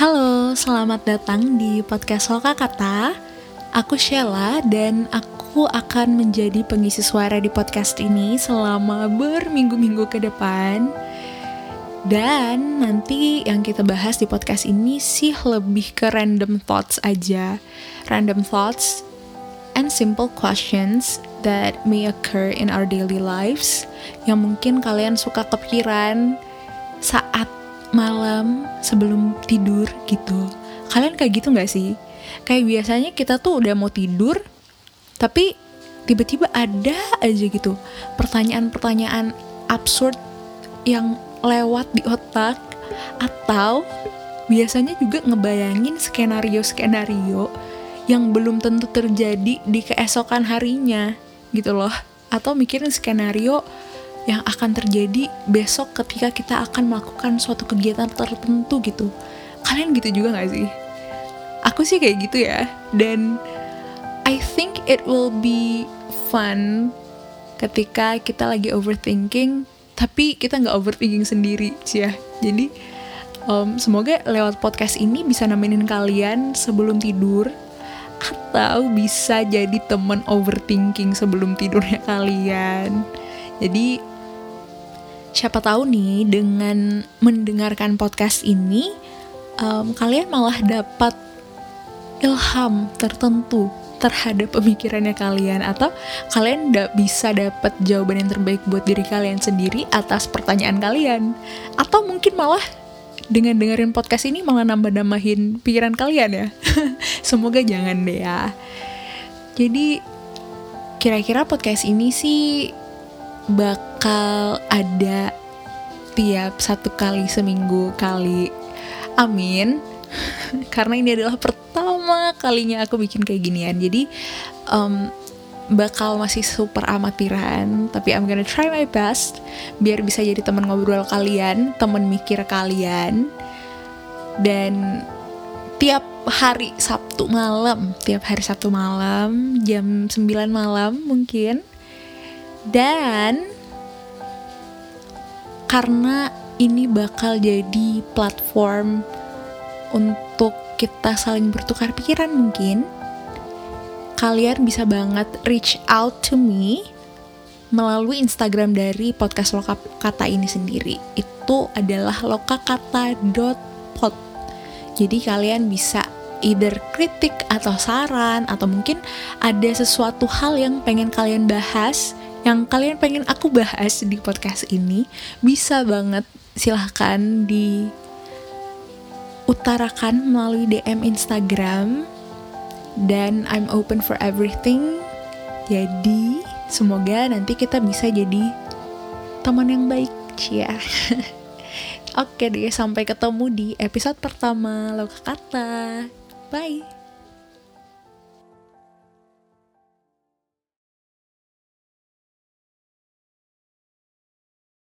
Halo, selamat datang di podcast Loka Kata. Aku Sheila dan aku akan menjadi pengisi suara di podcast ini selama berminggu-minggu ke depan. Dan nanti yang kita bahas di podcast ini sih lebih ke random thoughts aja. Random thoughts and simple questions that may occur in our daily lives yang mungkin kalian suka kepikiran saat malam sebelum tidur gitu. Kalian kayak gitu gak sih? Kayak biasanya kita tuh udah mau tidur, tapi tiba-tiba ada aja gitu pertanyaan-pertanyaan absurd yang lewat di otak atau biasanya juga ngebayangin skenario-skenario yang belum tentu terjadi di keesokan harinya gitu loh atau mikirin skenario yang akan terjadi besok ketika kita akan melakukan suatu kegiatan tertentu gitu. Kalian gitu juga gak sih? Aku sih kayak gitu ya. Dan I think it will be fun ketika kita lagi overthinking, tapi kita nggak overthinking sendiri, sih ya. Jadi um, semoga lewat podcast ini bisa nemenin kalian sebelum tidur atau bisa jadi temen overthinking sebelum tidurnya kalian. Jadi siapa tahu nih dengan mendengarkan podcast ini um, kalian malah dapat ilham tertentu terhadap pemikirannya kalian. Atau kalian tidak bisa dapat jawaban yang terbaik buat diri kalian sendiri atas pertanyaan kalian. Atau mungkin malah dengan dengerin podcast ini malah nambah-nambahin pikiran kalian ya. Semoga jangan deh ya. Jadi kira-kira podcast ini sih bakal ada tiap satu kali seminggu kali. Amin. Karena ini adalah pertama kalinya aku bikin kayak ginian. Jadi um, bakal masih super amatiran, tapi I'm gonna try my best biar bisa jadi teman ngobrol kalian, teman mikir kalian. Dan tiap hari Sabtu malam, tiap hari Sabtu malam jam 9 malam mungkin dan karena ini bakal jadi platform untuk kita saling bertukar pikiran mungkin kalian bisa banget reach out to me melalui Instagram dari podcast Loka Kata ini sendiri. Itu adalah lokakata.pod. Jadi kalian bisa either kritik atau saran atau mungkin ada sesuatu hal yang pengen kalian bahas yang kalian pengen aku bahas di podcast ini bisa banget silahkan di utarakan melalui DM Instagram dan I'm open for everything jadi semoga nanti kita bisa jadi teman yang baik ya Oke deh, sampai ketemu di episode pertama Loka Kata. Bye.